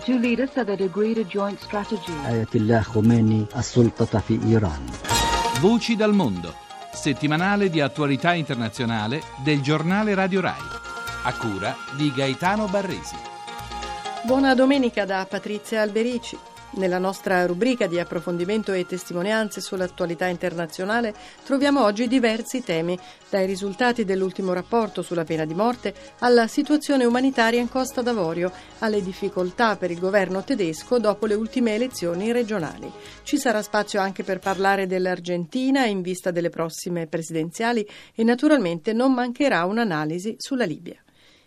The two leaders said they'd agreed a joint strategy. آية الله خميني السلطة في إيران Voci dal mondo, settimanale di attualità internazionale del giornale Radio Rai, a cura di Gaetano Barresi. Buona domenica da Patrizia Alberici. Nella nostra rubrica di approfondimento e testimonianze sull'attualità internazionale troviamo oggi diversi temi, dai risultati dell'ultimo rapporto sulla pena di morte alla situazione umanitaria in Costa d'Avorio, alle difficoltà per il governo tedesco dopo le ultime elezioni regionali. Ci sarà spazio anche per parlare dell'Argentina in vista delle prossime presidenziali e naturalmente non mancherà un'analisi sulla Libia.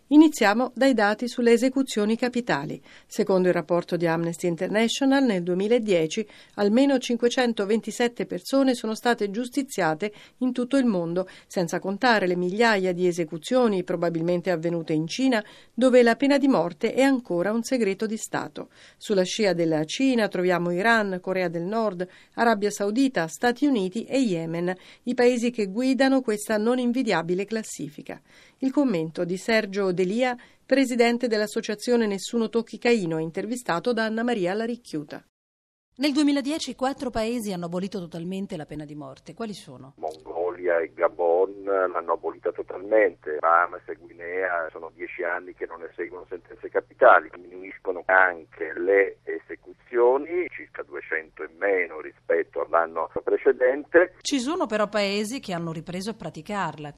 Iniziamo dai dati sulle esecuzioni capitali. Secondo il rapporto di Amnesty International, nel 2010 almeno 527 persone sono state giustiziate in tutto il mondo, senza contare le migliaia di esecuzioni probabilmente avvenute in Cina, dove la pena di morte è ancora un segreto di Stato. Sulla scia della Cina troviamo Iran, Corea del Nord, Arabia Saudita, Stati Uniti e Yemen, i paesi che guidano questa non invidiabile classifica. Il commento di Sergio Delia, presidente dell'associazione Nessuno Tocchi Caino, intervistato da Anna Maria Laricchiuta. Nel 2010 quattro paesi hanno abolito totalmente la pena di morte. Quali sono? Mongolia e Gabon l'hanno abolita totalmente, Bahamas e Guinea sono dieci anni che non eseguono sentenze capitali, diminuiscono anche le esecuzioni, circa 200 in meno rispetto all'anno precedente. Ci sono però paesi che hanno ripreso a praticarla.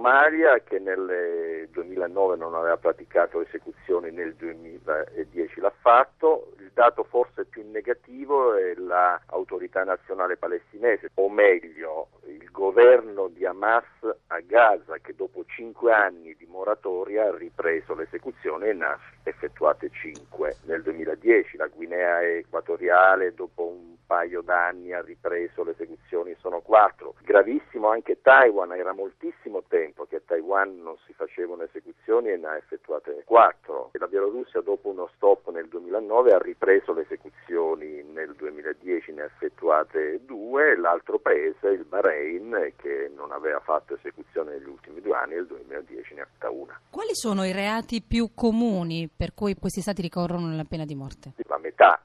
Somalia che nel 2009 non aveva praticato esecuzioni nel 2010 l'ha fatto, il dato forse più negativo è l'autorità nazionale palestinese, o meglio il governo di Hamas a Gaza che dopo cinque anni di moratoria ha ripreso l'esecuzione e ne ha effettuate cinque nel 2010. La Guinea Equatoriale dopo un paio d'anni ha ripreso le esecuzioni, sono quattro. Gravissimo anche Taiwan, era moltissimo tempo che a Taiwan non si facevano esecuzioni e ne ha effettuate quattro. E la Bielorussia dopo uno stop nel 2009 ha ripreso le esecuzioni nel 2010, ne ha effettuate due, l'altro paese, il Bahrain, che non aveva fatto esecuzione negli ultimi due anni, nel 2010 ne ha fatta una. Quali sono i reati più comuni per cui questi stati ricorrono alla pena di morte? La metà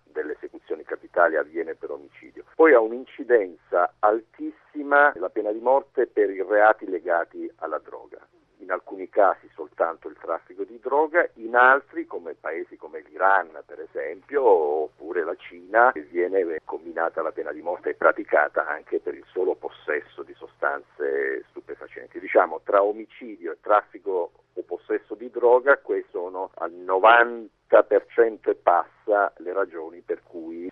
capitali avviene per omicidio. Poi ha un'incidenza altissima la pena di morte per i reati legati alla droga. In alcuni casi soltanto il traffico di droga, in altri, come paesi come l'Iran per esempio, oppure la Cina, viene combinata la pena di morte e praticata anche per il solo possesso di sostanze stupefacenti. Diciamo tra omicidio e traffico o possesso di droga, queste sono al 90% e passa le ragioni per cui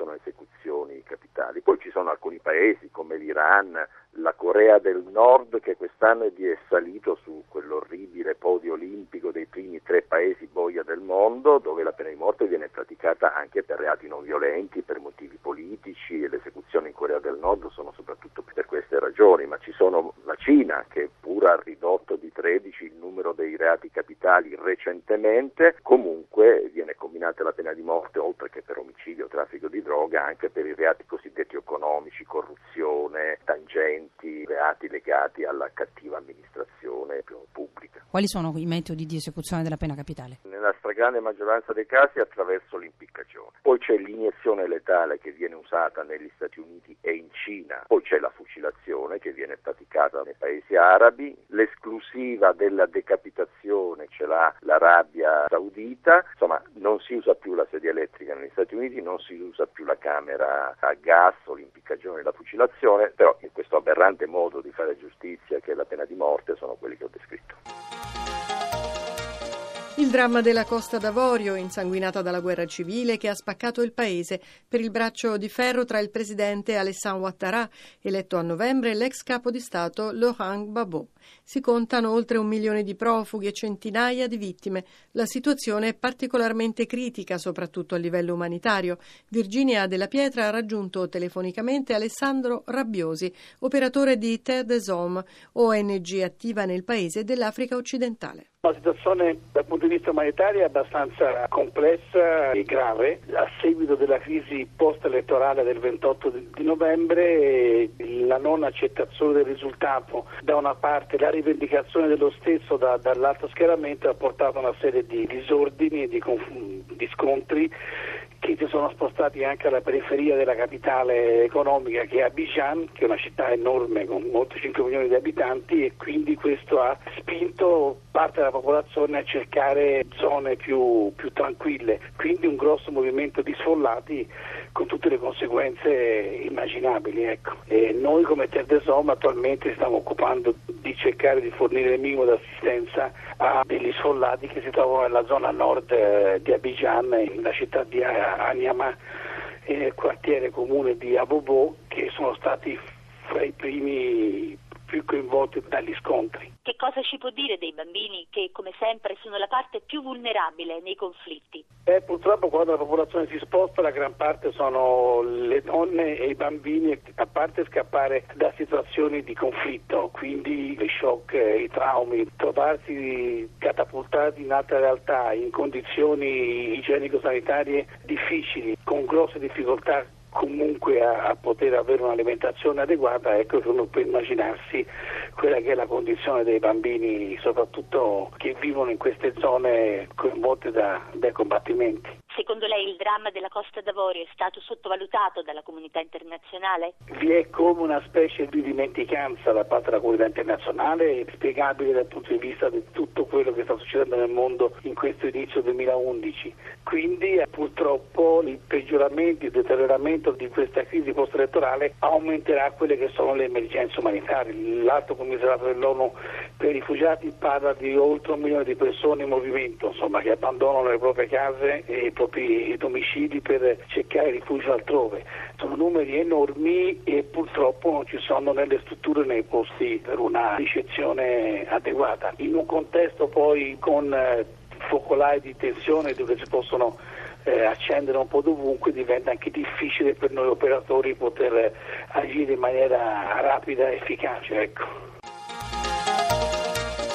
si effettuano esecuzioni capitali. Poi ci sono alcuni paesi come l'Iran, la Corea del Nord che quest'anno è salito su quell'orribile podio olimpico dei primi tre paesi boia del mondo dove la pena di morte viene praticata anche per reati non violenti, per motivi politici e le esecuzioni in Corea del Nord sono soprattutto per queste ragioni, ma ci sono la Cina che pur ha ridotto di 13 il numero dei reati capitali recentemente, comunque viene combinata la pena di morte oltre che per omicidio, traffico di droga, anche per i reati cosiddetti economici, corruzione, tangenti, reati legati alla cattiva amministrazione pubblica. Quali sono i metodi di esecuzione della pena capitale? Nella stragrande maggioranza dei casi attraverso l'impiccagione. Poi c'è l'iniezione letale che viene usata negli Stati Uniti e in Cina, poi c'è la fucilazione che viene praticata nei paesi arabi, l'esclusiva della decapitazione ce l'ha l'Arabia Saudita, insomma non si usa più la sedia elettrica negli Stati Uniti, non si usa più la camera a gas o l'impiccagione e la fucilazione, però in questo aberrante modo di fare giustizia che è la pena di morte sono quelli che ho descritto. Il dramma della Costa d'Avorio, insanguinata dalla guerra civile che ha spaccato il paese per il braccio di ferro tra il presidente Alassane Ouattara, eletto a novembre, e l'ex capo di Stato Laurent Gbagbo. Si contano oltre un milione di profughi e centinaia di vittime. La situazione è particolarmente critica, soprattutto a livello umanitario. Virginia della Pietra ha raggiunto telefonicamente Alessandro Rabbiosi, operatore di Terre des Hommes, ONG attiva nel paese dell'Africa occidentale. La situazione dal punto di vista umanitario è abbastanza complessa e grave. A seguito della crisi post-elettorale del 28 di novembre, la non accettazione del risultato da una parte, la rivendicazione dello stesso da, dall'altro schieramento ha portato a una serie di disordini e di, di scontri che si sono spostati anche alla periferia della capitale economica che è Abidjan, che è una città enorme con oltre 5 milioni di abitanti e quindi questo ha spinto parte della popolazione a cercare zone più, più tranquille, quindi un grosso movimento di sfollati con tutte le conseguenze immaginabili. Ecco. noi come Terre attualmente stiamo occupando di cercare di fornire il minimo di assistenza a degli sfollati che si trovano nella zona nord eh, di Abidjan, nella città di Anyama nel quartiere comune di Abobo, che sono stati fra i primi più coinvolti dagli scontri. Che cosa ci può dire dei bambini che, come sempre, sono la parte più vulnerabile nei conflitti? Eh, purtroppo quando la popolazione si sposta la gran parte sono le donne e i bambini, a parte scappare da situazioni di conflitto, quindi gli shock, i traumi, trovarsi catapultati in altre realtà, in condizioni igienico-sanitarie difficili, con grosse difficoltà comunque a, a, poter avere un'alimentazione adeguata, ecco che uno può immaginarsi quella che è la condizione dei bambini, soprattutto che vivono in queste zone coinvolte da, dai combattimenti. Secondo lei il dramma della Costa d'Avorio è stato sottovalutato dalla comunità internazionale? Vi è come una specie di dimenticanza da parte della comunità internazionale, spiegabile dal punto di vista di tutto quello che sta succedendo nel mondo in questo inizio 2011. Quindi eh, purtroppo il peggioramento, il deterioramento di questa crisi post-elettorale aumenterà quelle che sono le emergenze umanitarie. L'Alto Commissariato dell'ONU per i rifugiati parla di oltre un milione di persone in movimento, insomma, che abbandonano le proprie case e i propri propri domicili per cercare rifugio altrove. Sono numeri enormi e purtroppo non ci sono nelle strutture nei posti per una ricezione adeguata. In un contesto poi con eh, focolai di tensione dove si possono eh, accendere un po' dovunque diventa anche difficile per noi operatori poter agire in maniera rapida e efficace. Ecco.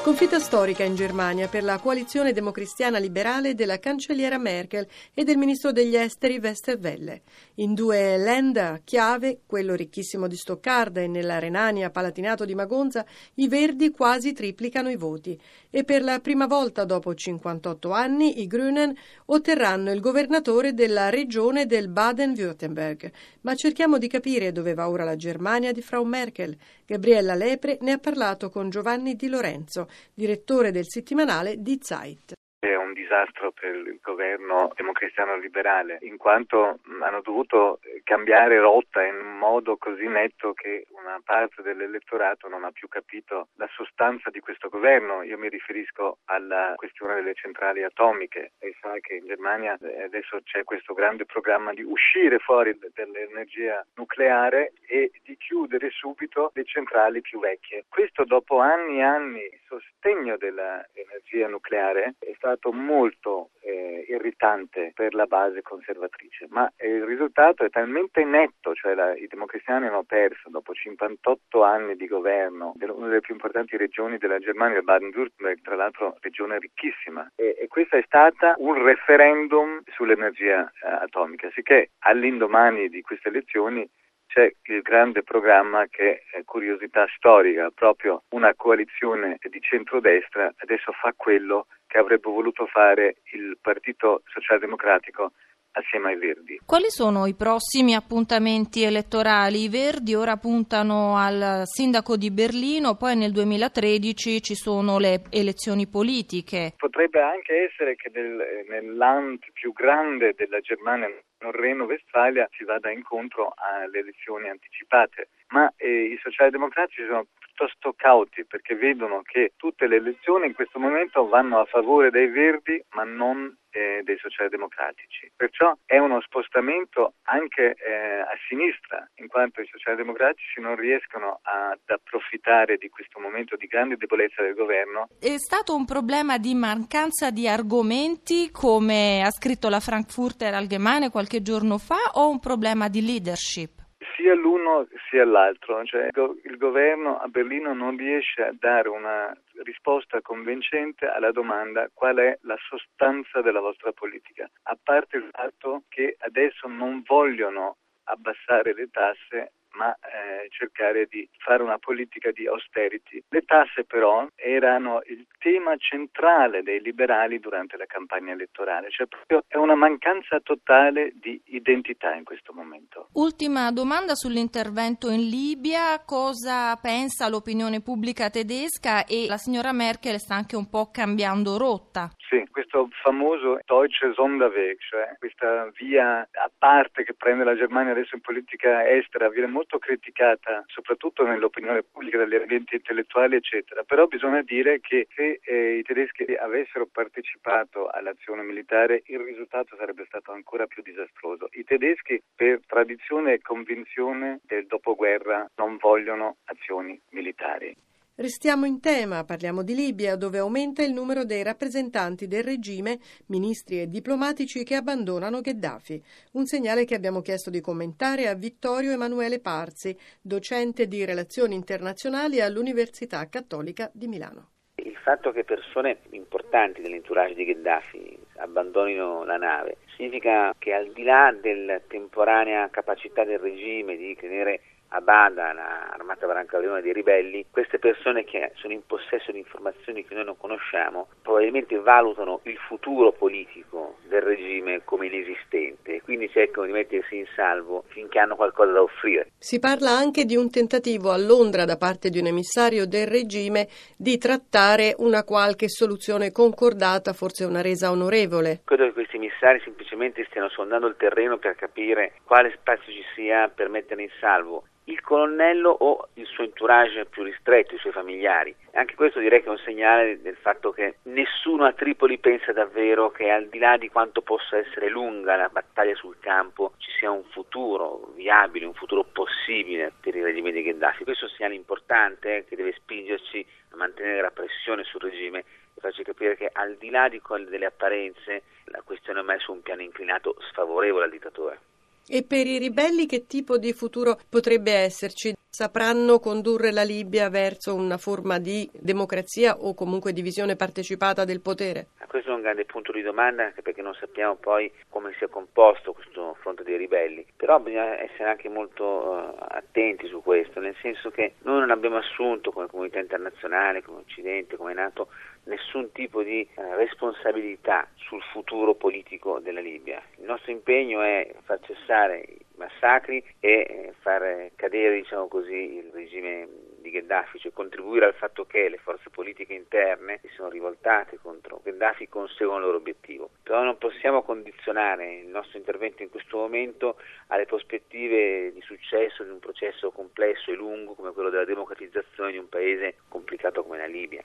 Sconfitta storica in Germania per la coalizione democristiana liberale della cancelliera Merkel e del ministro degli esteri Westerwelle. In due land chiave, quello ricchissimo di Stoccarda e nella Renania Palatinato di Magonza, i verdi quasi triplicano i voti e per la prima volta dopo 58 anni i Grünen otterranno il governatore della regione del Baden-Württemberg. Ma cerchiamo di capire dove va ora la Germania di Frau Merkel. Gabriella Lepre ne ha parlato con Giovanni Di Lorenzo, direttore del settimanale Die Zeit. È un disastro per il governo democristiano liberale, in quanto hanno dovuto cambiare rotta in un modo così netto che una parte dell'elettorato non ha più capito la sostanza di questo governo. Io mi riferisco alla questione delle centrali atomiche. Lei sa che in Germania eh, adesso c'è questo grande programma di uscire fuori dall'energia nucleare e di chiudere subito le centrali più vecchie. Questo dopo anni e anni di sostegno dell'energia nucleare è stato molto eh, irritante per la base conservatrice, ma il risultato è talmente netto, cioè la, i democristiani hanno perso dopo 58 anni di governo una delle più importanti regioni della Germania, Baden-Württemberg, tra l'altro regione ricchissima, e, e questa è stata un referendum sull'energia eh, atomica, sicché all'indomani di queste elezioni c'è il grande programma che è curiosità storica, proprio una coalizione di centrodestra adesso fa quello che avrebbe voluto fare il Partito Socialdemocratico assieme ai Verdi. Quali sono i prossimi appuntamenti elettorali? I Verdi ora puntano al sindaco di Berlino, poi nel 2013 ci sono le elezioni politiche. Potrebbe anche essere che nel, nel land più grande della Germania, Nord-Reno-Westfalia, si vada incontro alle elezioni anticipate, ma eh, i socialdemocratici sono piuttosto cauti perché vedono che tutte le elezioni in questo momento vanno a favore dei Verdi ma non eh, dei socialdemocratici. Perciò è uno spostamento anche eh, a sinistra, in quanto i socialdemocratici non riescono ad approfittare di questo momento di grande debolezza del governo. È stato un problema di mancanza di argomenti, come ha scritto la Frankfurter Allgemeine qualche giorno fa, o un problema di leadership? Sia l'uno sia l'altro, cioè il governo a Berlino non riesce a dare una risposta convincente alla domanda qual è la sostanza della vostra politica, a parte il fatto che adesso non vogliono abbassare le tasse ma eh, cercare di fare una politica di austerity. Le tasse però erano il tema centrale dei liberali durante la campagna elettorale, cioè proprio è una mancanza totale di identità in questo momento. Ultima domanda sull'intervento in Libia, cosa pensa l'opinione pubblica tedesca e la signora Merkel sta anche un po' cambiando rotta? Sì, questo famoso Deutsche Sonderweg, cioè questa via a parte che prende la Germania adesso in politica estera, viene molto criticata soprattutto nell'opinione pubblica, dagli ambienti intellettuali, eccetera. Però bisogna dire che se eh, i tedeschi avessero partecipato all'azione militare il risultato sarebbe stato ancora più disastroso. I tedeschi per tradizione e convinzione del dopoguerra non vogliono azioni militari. Restiamo in tema, parliamo di Libia, dove aumenta il numero dei rappresentanti del regime, ministri e diplomatici che abbandonano Gheddafi. Un segnale che abbiamo chiesto di commentare a Vittorio Emanuele Parzi, docente di relazioni internazionali all'Università Cattolica di Milano. Il fatto che persone importanti dell'entourage di Gheddafi abbandonino la nave significa che al di là della temporanea capacità del regime di tenere a Bada, l'armata brancaleone dei ribelli, queste persone che sono in possesso di informazioni che noi non conosciamo probabilmente valutano il futuro politico del regime come inesistente e quindi cercano di mettersi in salvo finché hanno qualcosa da offrire. Si parla anche di un tentativo a Londra da parte di un emissario del regime di trattare una qualche soluzione concordata, forse una resa onorevole. Credo che questi emissari semplicemente stiano sondando il terreno per capire quale spazio ci sia per mettere in salvo il colonnello o il suo entourage più ristretto, i suoi familiari. Anche questo direi che è un segnale del fatto che nessuno a Tripoli pensa davvero che al di là di quanto possa essere lunga la battaglia sul campo ci sia un futuro viabile, un futuro possibile per il regime di Gheddafi. Questo è un segnale importante eh, che deve spingerci a mantenere la pressione sul regime e farci capire che al di là di delle apparenze la questione è mai su un piano inclinato sfavorevole al dittatore. E per i ribelli che tipo di futuro potrebbe esserci? Sapranno condurre la Libia verso una forma di democrazia o comunque di visione partecipata del potere? Questo è un grande punto di domanda anche perché non sappiamo poi come sia composto questo fronte dei ribelli. Però bisogna essere anche molto uh, attenti su questo, nel senso che noi non abbiamo assunto come comunità internazionale, come Occidente, come NATO, nessun tipo di uh, responsabilità sul futuro politico della Libia. Il nostro impegno è far cessare i massacri e eh, far cadere diciamo così, il regime di Gheddafi, cioè contribuire al fatto che le forze politiche interne si sono rivoltate contro Gheddafi conseguano il loro obiettivo. Però non possiamo condizionare il nostro intervento in questo momento alle prospettive di successo di un processo complesso e lungo come quello della democratizzazione di un paese complicato come la Libia.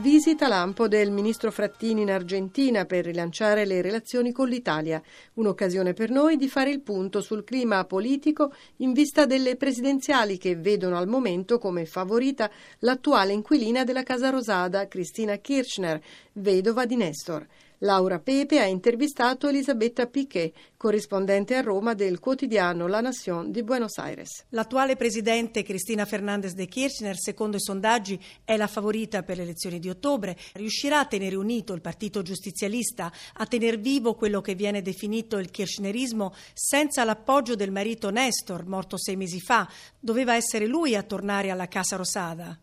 Visita lampo del ministro Frattini in Argentina per rilanciare le relazioni con l'Italia, un'occasione per noi di fare il punto sul clima politico in vista delle presidenziali che vedono al momento come favorita l'attuale inquilina della Casa Rosada, Cristina Kirchner, vedova di Nestor. Laura Pepe ha intervistato Elisabetta Piquet, corrispondente a Roma del quotidiano La Nación di Buenos Aires. L'attuale presidente Cristina Fernandez de Kirchner, secondo i sondaggi, è la favorita per le elezioni di ottobre. Riuscirà a tenere unito il partito giustizialista, a tener vivo quello che viene definito il kirchnerismo senza l'appoggio del marito Nestor, morto sei mesi fa. Doveva essere lui a tornare alla Casa Rosada.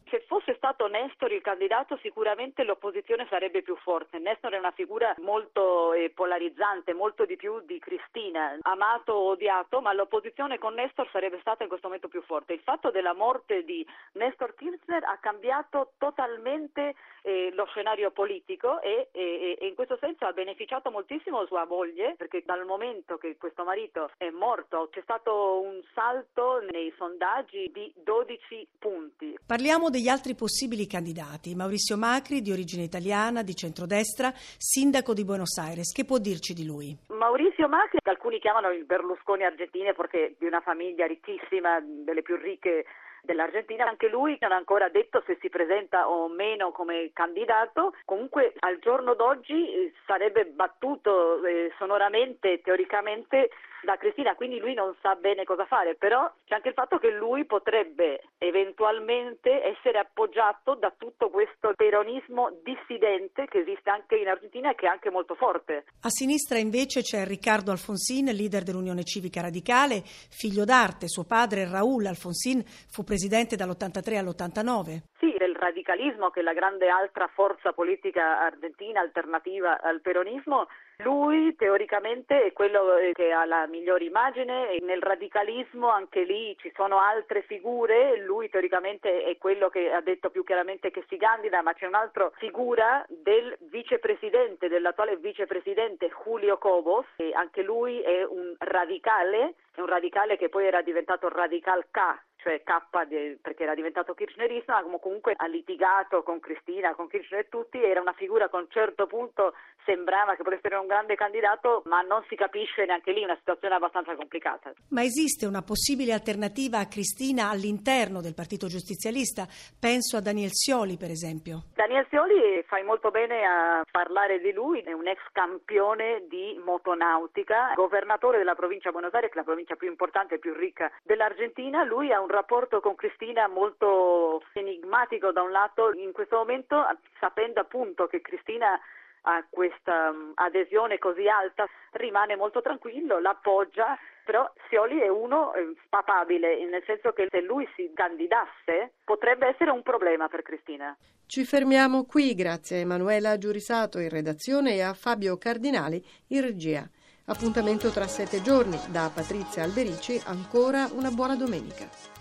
Stato Nestor il candidato sicuramente l'opposizione sarebbe più forte. Nestor è una figura molto eh, polarizzante, molto di più di Cristina, amato o odiato, ma l'opposizione con Nestor sarebbe stata in questo momento più forte. Il fatto della morte di Nestor Kirchner ha cambiato totalmente eh, lo scenario politico e, e, e, in questo senso ha beneficiato moltissimo sua moglie perché dal momento che questo marito è morto c'è stato un salto nei sondaggi di 12 punti. Parliamo degli altri possibili candidati. Maurizio Macri, di origine italiana, di centrodestra, sindaco di Buenos Aires. Che può dirci di lui? Maurizio Macri, alcuni chiamano il Berlusconi argentino perché di una famiglia ricchissima, delle più ricche dell'Argentina, anche lui non ha ancora detto se si presenta o meno come candidato, comunque al giorno d'oggi eh, sarebbe battuto eh, sonoramente, teoricamente, da Cristina, quindi lui non sa bene cosa fare, però c'è anche il fatto che lui potrebbe eventualmente essere appoggiato da tutto questo peronismo dissidente che esiste anche in Argentina e che è anche molto forte. A sinistra invece c'è Riccardo Alfonsin, leader dell'Unione Civica Radicale, figlio d'arte, suo padre Raúl Alfonsin fu presidente dall'83 all'89. Sì, del radicalismo che è la grande altra forza politica argentina alternativa al peronismo lui teoricamente è quello che ha la migliore immagine e nel radicalismo anche lì ci sono altre figure, lui teoricamente è quello che ha detto più chiaramente che si candida, ma c'è un'altra figura del vicepresidente, dell'attuale vicepresidente Julio Cobos, anche lui è un radicale, è un radicale che poi era diventato radical K, cioè K de, perché era diventato kirchnerista, ma comunque ha litigato con Cristina, con Kirchner e tutti, era una figura che a un certo punto sembrava che potesse essere un grande candidato, ma non si capisce neanche lì, una situazione abbastanza complicata. Ma esiste una possibile alternativa a Cristina all'interno del Partito Giustizialista? Penso a Daniel Scioli, per esempio. Daniel Scioli fai molto bene a parlare di lui, è un ex campione di motonautica, governatore della provincia di Buenos Aires, che è la provincia più importante e più ricca dell'Argentina. Lui ha un rapporto con Cristina molto enigmatico da un lato, in questo momento sapendo appunto che Cristina ha questa um, adesione così alta, rimane molto tranquillo, l'appoggia, però Scioli è uno eh, papabile, nel senso che se lui si candidasse potrebbe essere un problema per Cristina. Ci fermiamo qui, grazie a Emanuela Giurisato in redazione e a Fabio Cardinali in regia. Appuntamento tra sette giorni. Da Patrizia Alberici ancora una buona domenica.